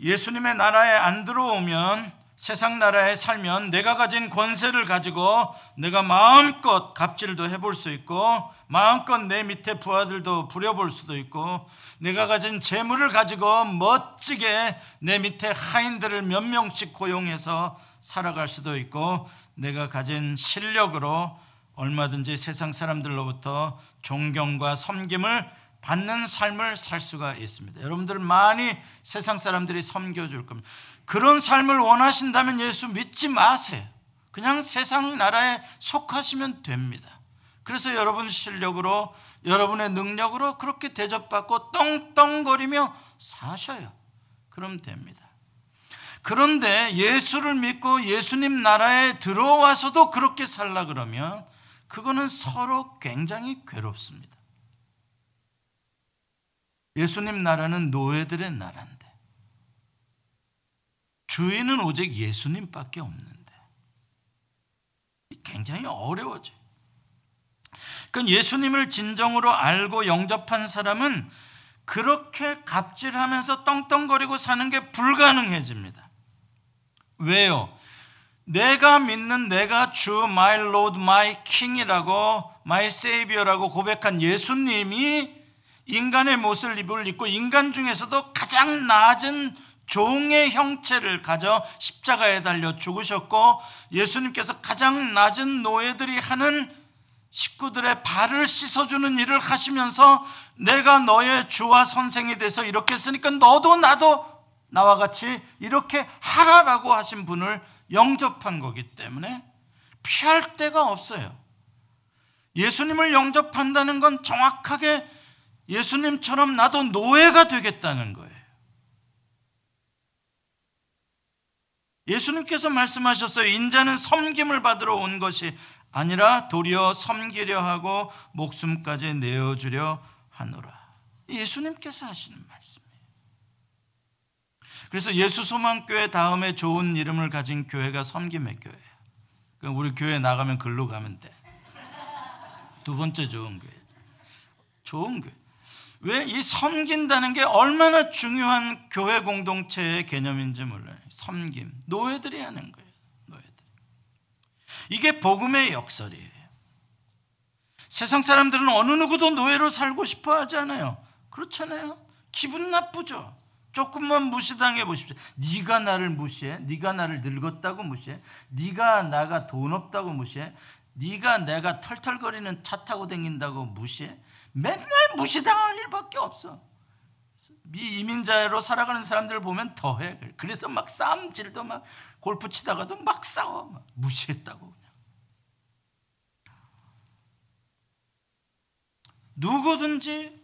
예수님의 나라에 안 들어오면 세상 나라에 살면 내가 가진 권세를 가지고 내가 마음껏 갑질도 해볼 수 있고 마음껏 내 밑에 부하들도 부려볼 수도 있고 내가 가진 재물을 가지고 멋지게 내 밑에 하인들을 몇 명씩 고용해서 살아갈 수도 있고 내가 가진 실력으로 얼마든지 세상 사람들로부터 존경과 섬김을 받는 삶을 살 수가 있습니다. 여러분들 많이 세상 사람들이 섬겨줄 겁니다. 그런 삶을 원하신다면 예수 믿지 마세요. 그냥 세상 나라에 속하시면 됩니다. 그래서 여러분 실력으로 여러분의 능력으로 그렇게 대접받고 떵떵거리며 사셔요. 그럼 됩니다. 그런데 예수를 믿고 예수님 나라에 들어와서도 그렇게 살라 그러면 그거는 서로 굉장히 괴롭습니다. 예수님 나라는 노예들의 나라인데 주인은 오직 예수님밖에 없는데 굉장히 어려워져요. 그 예수님을 진정으로 알고 영접한 사람은 그렇게 갑질하면서 떵떵거리고 사는 게 불가능해집니다. 왜요? 내가 믿는 내가 주 my Lord, King이라고 my Savior라고 고백한 예수님이 인간의 모습을 입고 인간 중에서도 가장 낮은 종의 형체를 가져 십자가에 달려 죽으셨고 예수님께서 가장 낮은 노예들이 하는 식구들의 발을 씻어주는 일을 하시면서 내가 너의 주와 선생이 돼서 이렇게 했으니까 너도 나도 나와 같이 이렇게 하라라고 하신 분을 영접한 거기 때문에 피할 데가 없어요. 예수님을 영접한다는 건 정확하게 예수님처럼 나도 노예가 되겠다는 거예요. 예수님께서 말씀하셨어요. 인자는 섬김을 받으러 온 것이 아니라 도리어 섬기려 하고 목숨까지 내어주려 하노라. 예수님께서 하시는 말씀이에요. 그래서 예수 소망교회 다음에 좋은 이름을 가진 교회가 섬김의 교회예요. 그럼 우리 교회 나가면 글로 가면 돼. 두 번째 좋은 교회. 좋은 교회. 왜 이 섬긴다는 게 얼마나 중요한 교회 공동체의 개념인지 몰라요. 섬김. 노예들이 하는 거예요. 노예들. 이게 복음의 역설이에요. 세상 사람들은 어느 누구도 노예로 살고 싶어 하잖아요. 그렇잖아요. 기분 나쁘죠. 조금만 무시당해 보십시오. 네가 나를 무시해? 네가 나를 늙었다고 무시해? 네가 나가 돈 없다고 무시해? 네가 내가 털털거리는 차 타고 다닌다고 무시해? 맨날 무시당할 일밖에 없어. 미 이민자로 살아가는 사람들을 보면 더해. 그래서 막 싸움질도 막 골프 치다가도 막 싸워. 막 무시했다고 그냥. 누구든지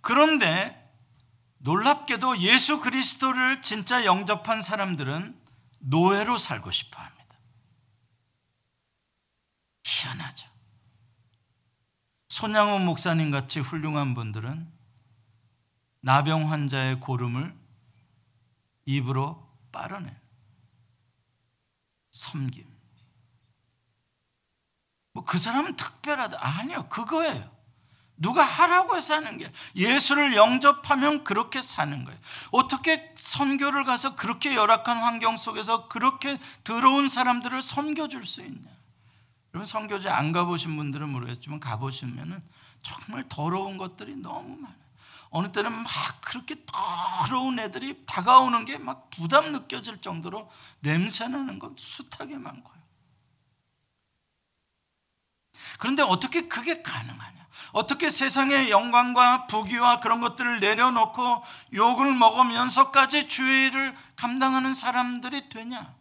그런데 놀랍게도 예수 그리스도를 진짜 영접한 사람들은 노예로 살고 싶어 합니다. 희한하죠. 손양호 목사님 같이 훌륭한 분들은 나병 환자의 고름을 입으로 빨아내 섬김. 뭐 그 사람은 특별하다. 아니요, 그거예요. 누가 하라고 해서 하는 게 예수를 영접하면 그렇게 사는 거예요. 어떻게 선교를 가서 그렇게 열악한 환경 속에서 그렇게 더러운 사람들을 섬겨줄 수 있냐? 여러분 선교지 안 가보신 분들은 모르겠지만 가보시면은 정말 더러운 것들이 너무 많아요. 어느 때는 막 그렇게 더러운 애들이 다가오는 게 막 부담 느껴질 정도로 냄새나는 건 숱하게 많고요. 그런데 어떻게 그게 가능하냐? 어떻게 세상의 영광과 부귀와 그런 것들을 내려놓고 욕을 먹으면서까지 주의를 감당하는 사람들이 되냐?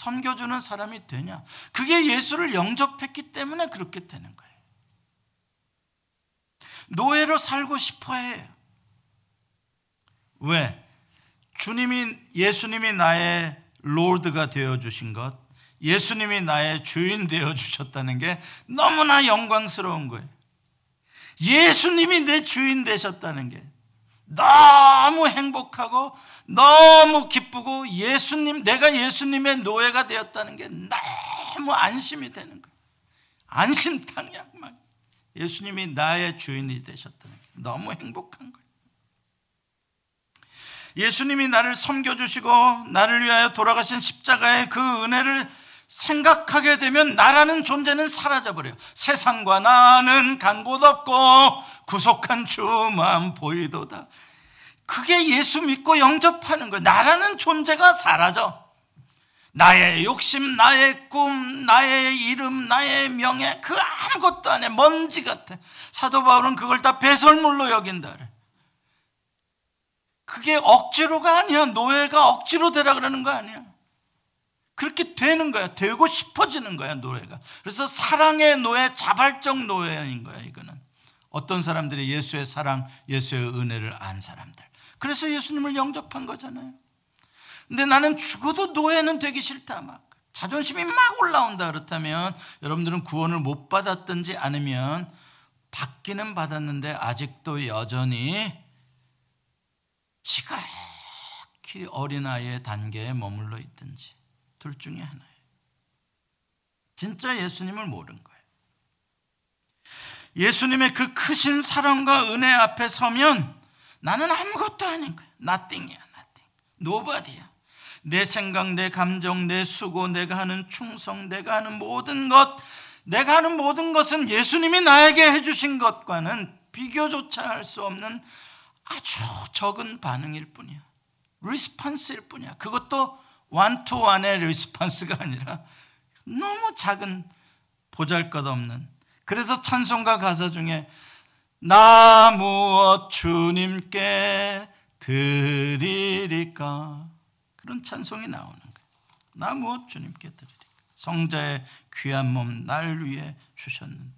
섬겨주는 사람이 되냐? 그게 예수를 영접했기 때문에 그렇게 되는 거예요. 노예로 살고 싶어 해요. 왜? 주님이, 예수님이 나의 롤드가 되어 주신 것, 예수님이 나의 주인 되어 주셨다는 게 너무나 영광스러운 거예요. 예수님이 내 주인 되셨다는 게 너무 행복하고 너무 기쁘고 예수님, 내가 예수님의 노예가 되었다는 게 너무 안심이 되는 거예요. 안심탕이야. 막. 예수님이 나의 주인이 되셨다는 게 너무 행복한 거예요. 예수님이 나를 섬겨주시고 나를 위하여 돌아가신 십자가의 그 은혜를 생각하게 되면 나라는 존재는 사라져버려요. 세상과 나는 간 곳 없고 구속한 주만 보이도다. 그게 예수 믿고 영접하는 거예요. 나라는 존재가 사라져. 나의 욕심, 나의 꿈, 나의 이름, 나의 명예, 그 아무것도 안 해. 먼지 같아. 사도 바울은 그걸 다 배설물로 여긴다. 그게 억지로가 아니야. 노예가 억지로 되라 그러는 거 아니야. 그렇게 되는 거야. 되고 싶어지는 거야, 노예가. 그래서 사랑의 노예, 자발적 노예인 거야, 이거는. 어떤 사람들이 예수의 사랑, 예수의 은혜를 안 사람들. 그래서 예수님을 영접한 거잖아요. 근데 나는 죽어도 노예는 되기 싫다 막 자존심이 막 올라온다 그렇다면 여러분들은 구원을 못 받았든지 아니면 받기는 받았는데 아직도 여전히 지각히 어린아이의 단계에 머물러 있든지 둘 중에 하나예요. 진짜 예수님을 모른 거예요. 예수님의 그 크신 사랑과 은혜 앞에 서면 나는 아무것도 아닌 거야. nothing이야, nothing. nobody야. 내 생각, 내 감정, 내 수고, 내가 하는 충성, 내가 하는 모든 것, 내가 하는 모든 것은 예수님이 나에게 해주신 것과는 비교조차 할 수 없는 아주 적은 반응일 뿐이야. 리스판스일 뿐이야. 그것도 완투완의 리스판스가 아니라 너무 작은 보잘것없는 그래서 찬송가 가사 중에 나 무엇 주님께 드리리까 그런 찬송이 나오는 거예요. 나 무엇 주님께 드리리까. 성자의 귀한 몸 날 위해 주셨는데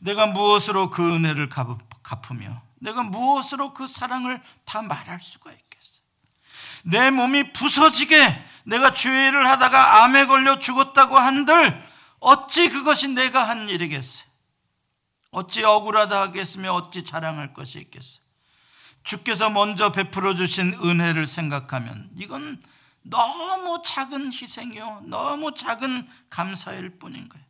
내가 무엇으로 그 은혜를 갚으며 내가 무엇으로 그 사랑을 다 말할 수가 있겠어. 내 몸이 부서지게 내가 죄를 하다가 암에 걸려 죽었다고 한들 어찌 그것이 내가 한 일이겠어요. 어찌 억울하다 하겠으며 어찌 자랑할 것이 있겠어요. 주께서 먼저 베풀어 주신 은혜를 생각하면 이건 너무 작은 희생이요. 너무 작은 감사일 뿐인 거예요.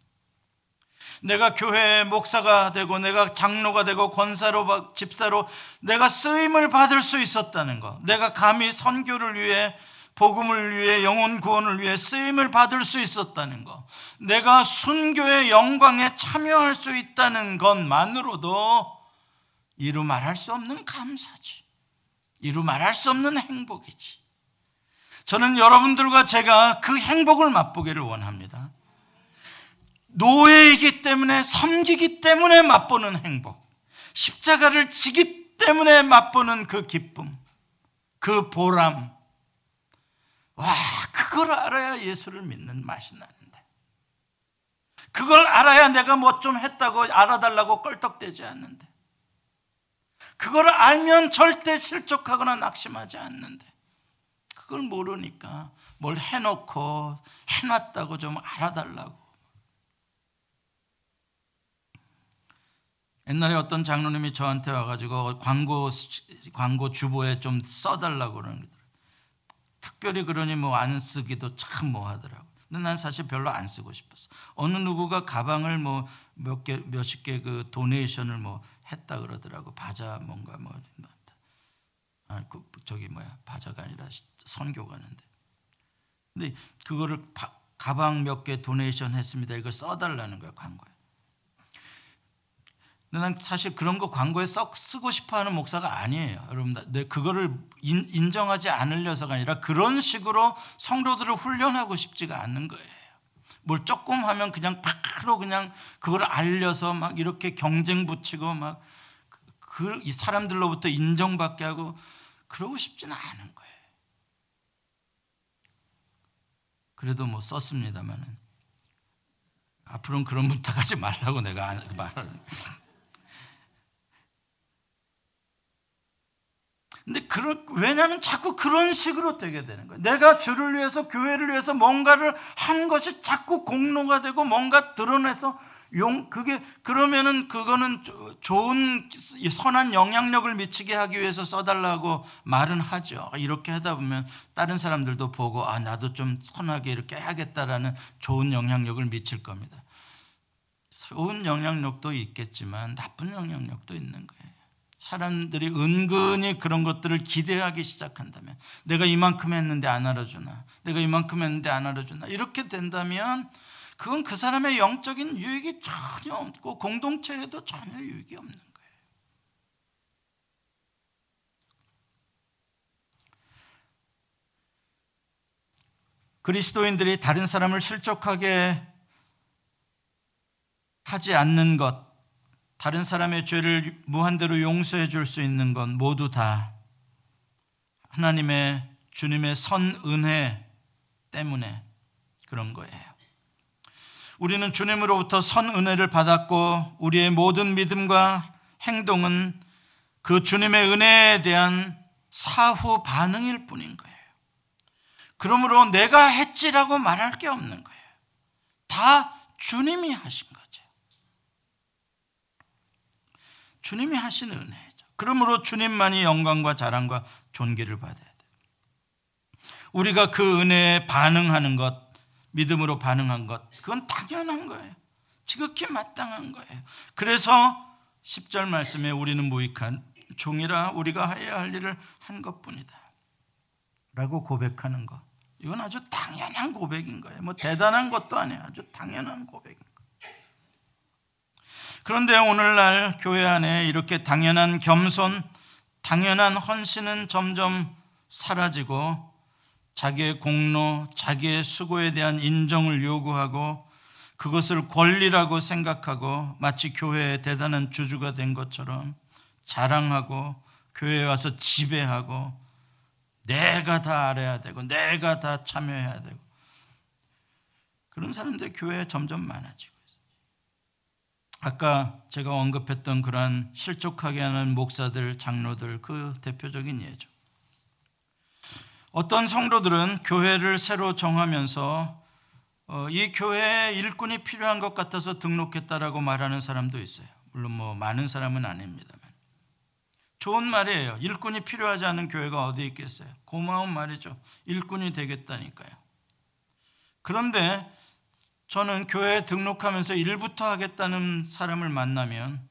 내가 교회 목사가 되고 내가 장로가 되고 권사로 집사로 내가 쓰임을 받을 수 있었다는 거. 내가 감히 선교를 위해 복음을 위해 영혼 구원을 위해 쓰임을 받을 수 있었다는 거. 내가 순교의 영광에 참여할 수 있다는 것만으로도 이루 말할 수 없는 감사지. 이루 말할 수 없는 행복이지. 저는 여러분들과 제가 그 행복을 맛보기를 원합니다. 노예이기 때문에 섬기기 때문에 맛보는 행복. 십자가를 지기 때문에 맛보는 그 기쁨. 그 보람. 와, 그걸 알아야 예수를 믿는 맛이 나는데. 그걸 알아야 내가 뭐 좀 했다고 알아달라고 껄떡대지 않는데. 그걸 알면 절대 실족하거나 낙심하지 않는데 그걸 모르니까 뭘 해놓고 해놨다고 좀 알아달라고. 옛날에 어떤 장로님이 저한테 와가지고 광고 광고 주보에 좀 써달라고 그러는 거예요. 특별히 그러니 뭐 안 쓰기도 참 뭐하더라고. 근데 난 사실 별로 안 쓰고 싶었어. 어느 누구가 가방을 뭐 몇 개 몇십 개 그 도네이션을 뭐 했다 그러더라고. 바자 뭔가 뭐 아, 그 저기 뭐야 바자가 아니라 선교 가는데. 근데 그거를 바, 가방 몇 개 도네이션 했습니다. 이걸 써달라는 거야 광고에. 근데 난 사실 그런 거 광고에 썩 쓰고 싶어하는 목사가 아니에요. 여러분, 내 그거를 인, 인정하지 않으려서가 아니라 그런 식으로 성도들을 훈련하고 싶지가 않는 거예요. 뭘 조금 하면 그냥 바로 그냥 그걸 알려서 막 이렇게 경쟁 붙이고 막이 그, 그 사람들로부터 인정받게 하고 그러고 싶지는 않은 거예요. 그래도 뭐 썼습니다만은 앞으로는 그런 부탁하지 말라고 내가 말을. 근데 그런 왜냐하면 자꾸 그런 식으로 되게 되는 거예요. 내가 주를 위해서 교회를 위해서 뭔가를 한 것이 자꾸 공로가 되고 뭔가 드러내서 용 그게 그러면은 그거는 좋은 선한 영향력을 미치게 하기 위해서 써달라고 말은 하죠. 이렇게 하다 보면 다른 사람들도 보고 아 나도 좀 선하게 이렇게 해야겠다라는 좋은 영향력을 미칠 겁니다. 좋은 영향력도 있겠지만 나쁜 영향력도 있는 거예요. 사람들이 은근히 그런 것들을 기대하기 시작한다면 내가 이만큼 했는데 안 알아주나 내가 이만큼 했는데 안 알아주나 이렇게 된다면 그건 그 사람의 영적인 유익이 전혀 없고 공동체에도 전혀 유익이 없는 거예요. 그리스도인들이 다른 사람을 실족하게 하지 않는 것 다른 사람의 죄를 무한대로 용서해 줄 수 있는 건 모두 다 하나님의 주님의 선 은혜 때문에 그런 거예요. 우리는 주님으로부터 선 은혜를 받았고 우리의 모든 믿음과 행동은 그 주님의 은혜에 대한 사후 반응일 뿐인 거예요. 그러므로 내가 했지라고 말할 게 없는 거예요. 다 주님이 하신. 주님이 하신 은혜죠. 그러므로 주님만이 영광과 자랑과 존귀를 받아야 돼. 우리가 그 은혜에 반응하는 것, 믿음으로 반응한 것, 그건 당연한 거예요. 지극히 마땅한 거예요. 그래서 10절 말씀에 우리는 무익한 종이라 우리가 해야 할 일을 한 것뿐이다. 라고 고백하는 것. 이건 아주 당연한 고백인 거예요. 뭐 대단한 것도 아니에요. 아주 당연한 고백인 거예요. 그런데 오늘날 교회 안에 이렇게 당연한 겸손, 당연한 헌신은 점점 사라지고 자기의 공로, 자기의 수고에 대한 인정을 요구하고 그것을 권리라고 생각하고 마치 교회의 대단한 주주가 된 것처럼 자랑하고 교회에 와서 지배하고 내가 다 알아야 되고 내가 다 참여해야 되고 그런 사람들 교회에 점점 많아지고 아까 제가 언급했던 그러한 실족하게 하는 목사들, 장로들 그 대표적인 예죠. 어떤 성도들은 교회를 새로 정하면서 어, 이 교회에 일꾼이 필요한 것 같아서 등록했다라고 말하는 사람도 있어요. 물론 뭐 많은 사람은 아닙니다만. 좋은 말이에요. 일꾼이 필요하지 않은 교회가 어디 있겠어요? 고마운 말이죠. 일꾼이 되겠다니까요. 그런데 저는 교회에 등록하면서 일부터 하겠다는 사람을 만나면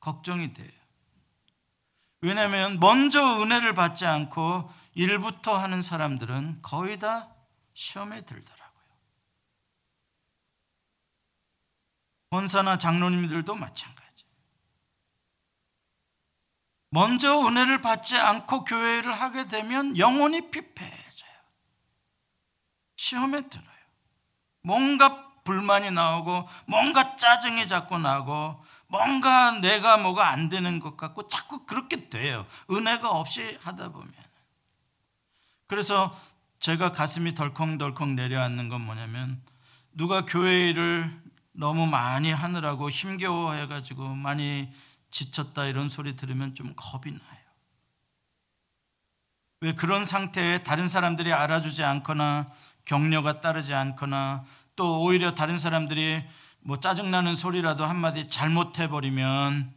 걱정이 돼요. 왜냐하면 먼저 은혜를 받지 않고 일부터 하는 사람들은 거의 다 시험에 들더라고요. 권사나 장로님들도 마찬가지. 먼저 은혜를 받지 않고 교회를 하게 되면 영혼이 피폐해져요. 시험에 들어요. 뭔가 불만이 나오고 뭔가 짜증이 자꾸 나고 뭔가 내가 뭐가 안 되는 것 같고 자꾸 그렇게 돼요. 은혜가 없이 하다 보면. 그래서 제가 가슴이 덜컹덜컹 내려앉는 건 뭐냐면 누가 교회 일을 너무 많이 하느라고 힘겨워해가지고 많이 지쳤다 이런 소리 들으면 좀 겁이 나요. 왜 그런 상태에 다른 사람들이 알아주지 않거나 격려가 따르지 않거나 또 오히려 다른 사람들이 뭐 짜증나는 소리라도 한마디 잘못해버리면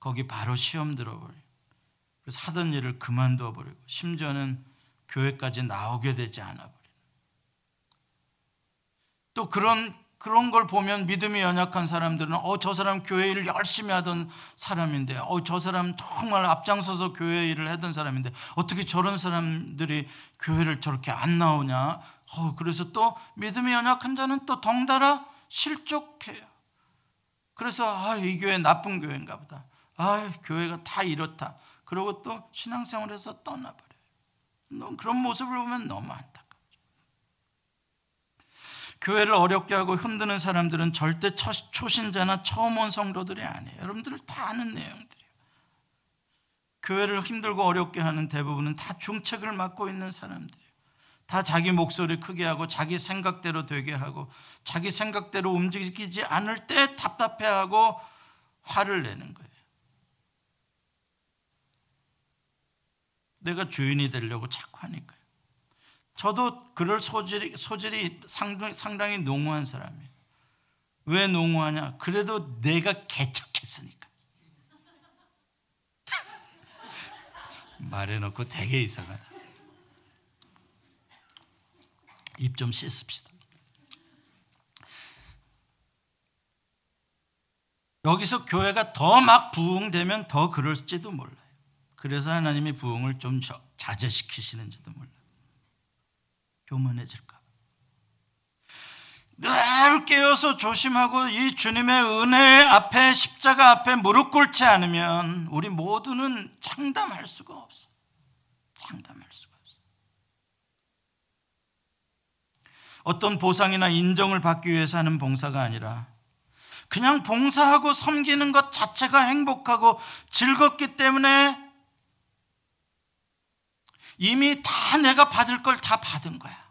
거기 바로 시험 들어버려요. 그래서 하던 일을 그만둬 버리고 심지어는 교회까지 나오게 되지 않아 버려요. 또 그런 그런 걸 보면 믿음이 연약한 사람들은 어 저 사람 교회 일을 열심히 하던 사람인데 어 저 사람 정말 앞장서서 교회 일을 하던 사람인데 어떻게 저런 사람들이 교회를 저렇게 안 나오냐? 어 그래서 또 믿음이 연약한 자는 또 덩달아 실족해요. 그래서 아, 이 교회 나쁜 교회인가 보다. 아, 교회가 다 이렇다. 그리고 또 신앙생활에서 떠나버려요. 그런 모습을 보면 너무 안타깝죠. 교회를 어렵게 하고 흔드는 사람들은 절대 초신자나 처음 온 성도들이 아니에요. 여러분들 다 아는 내용들이에요. 교회를 힘들고 어렵게 하는 대부분은 다 중책을 맡고 있는 사람들이에요. 다 자기 목소리 크게 하고 자기 생각대로 되게 하고 자기 생각대로 움직이지 않을 때 답답해하고 화를 내는 거예요. 내가 주인이 되려고 자꾸 하니까요. 저도 그럴 소질이, 소질이 상당히, 상당히 농후한 사람이에요. 왜 농후하냐? 그래도 내가 개척했으니까. 말해놓고 되게 이상하다. 입 좀 씻읍시다. 여기서 교회가 더 막 부흥되면 더 그럴지도 몰라요. 그래서 하나님이 부흥을 좀 자제시키시는지도 몰라요. 교만해질까. 늘 깨어서 조심하고 이 주님의 은혜 앞에 십자가 앞에 무릎 꿇지 않으면 우리 모두는 장담할 수가 없어. 장담할 수가 없 어. 어떤 보상이나 인정을 받기 위해서 하는 봉사가 아니라 그냥 봉사하고 섬기는 것 자체가 행복하고 즐겁기 때문에 이미 다 내가 받을 걸 다 받은 거야.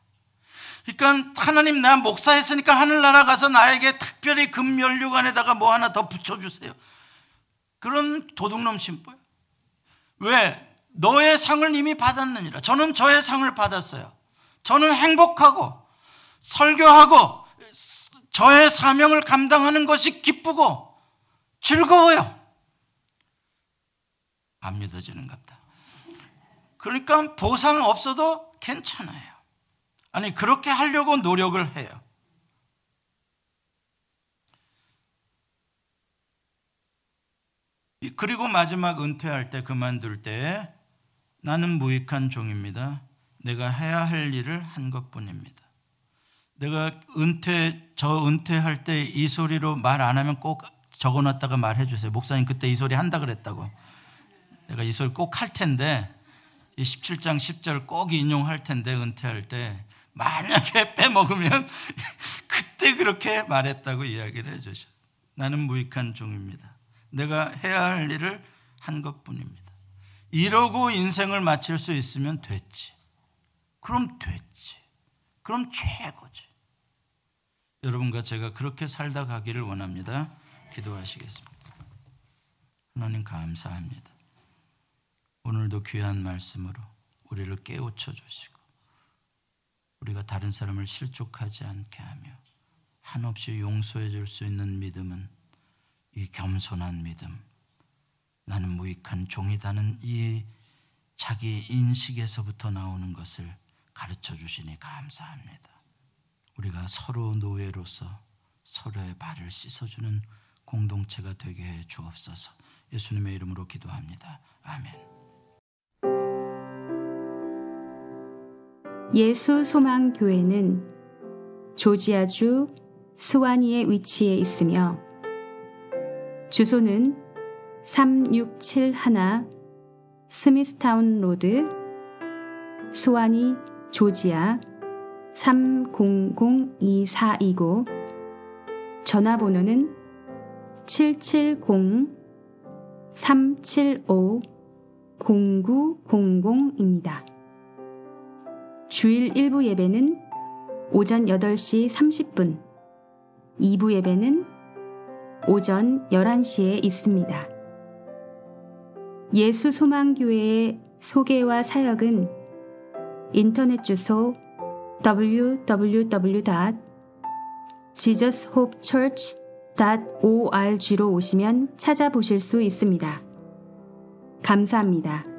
그러니까 하나님 나 목사했으니까 하늘나라 가서 나에게 특별히 금연류관에다가 뭐 하나 더 붙여주세요. 그런 도둑놈 심보요. 왜? 너의 상을 이미 받았느니라. 저는 저의 상을 받았어요. 저는 행복하고 설교하고 저의 사명을 감당하는 것이 기쁘고 즐거워요. 안 믿어지는 것 같다. 그러니까 보상 없어도 괜찮아요. 아니, 그렇게 하려고 노력을 해요. 그리고 마지막 은퇴할 때, 그만둘 때, 나는 무익한 종입니다. 내가 해야 할 일을 한 것 뿐입니다. 내가 은퇴, 저 은퇴할 때 이 소리로 말 안 하면 꼭 적어 놨다가 말해 주세요. 목사님 그때 이 소리 한다 그랬다고. 내가 이 소리 꼭 할 텐데, 이 17장 10절 꼭 인용할 텐데, 은퇴할 때. 만약에 빼먹으면 그때 그렇게 말했다고 이야기를 해주셔. 나는 무익한 종입니다. 내가 해야 할 일을 한 것뿐입니다. 이러고 인생을 마칠 수 있으면 됐지. 그럼 됐지. 그럼 최고지. 여러분과 제가 그렇게 살다 가기를 원합니다. 기도하시겠습니다. 하나님 감사합니다. 오늘도 귀한 말씀으로 우리를 깨우쳐 주시고 우리가 다른 사람을 실족하지 않게 하며 한없이 용서해 줄 수 있는 믿음은 이 겸손한 믿음, 나는 무익한 종이다는 이 자기 인식에서부터 나오는 것을 가르쳐 주시니 감사합니다. 우리가 서로 노예로서 서로의 발을 씻어주는 공동체가 되게 해 주옵소서. 예수님의 이름으로 기도합니다. 아멘. 예수 소망 교회는 조지아주 스와니에 위치해 있으며 주소는 3671 Smithtown Road 스와니 조지아 30024이고 전화번호는 770-375-0900입니다. 주일 1부 예배는 오전 8시 30분, 2부 예배는 오전 11시에 있습니다. 예수 소망교회의 소개와 사역은 인터넷 주소 www.jesushopechurch.org로 오시면 찾아보실 수 있습니다. 감사합니다.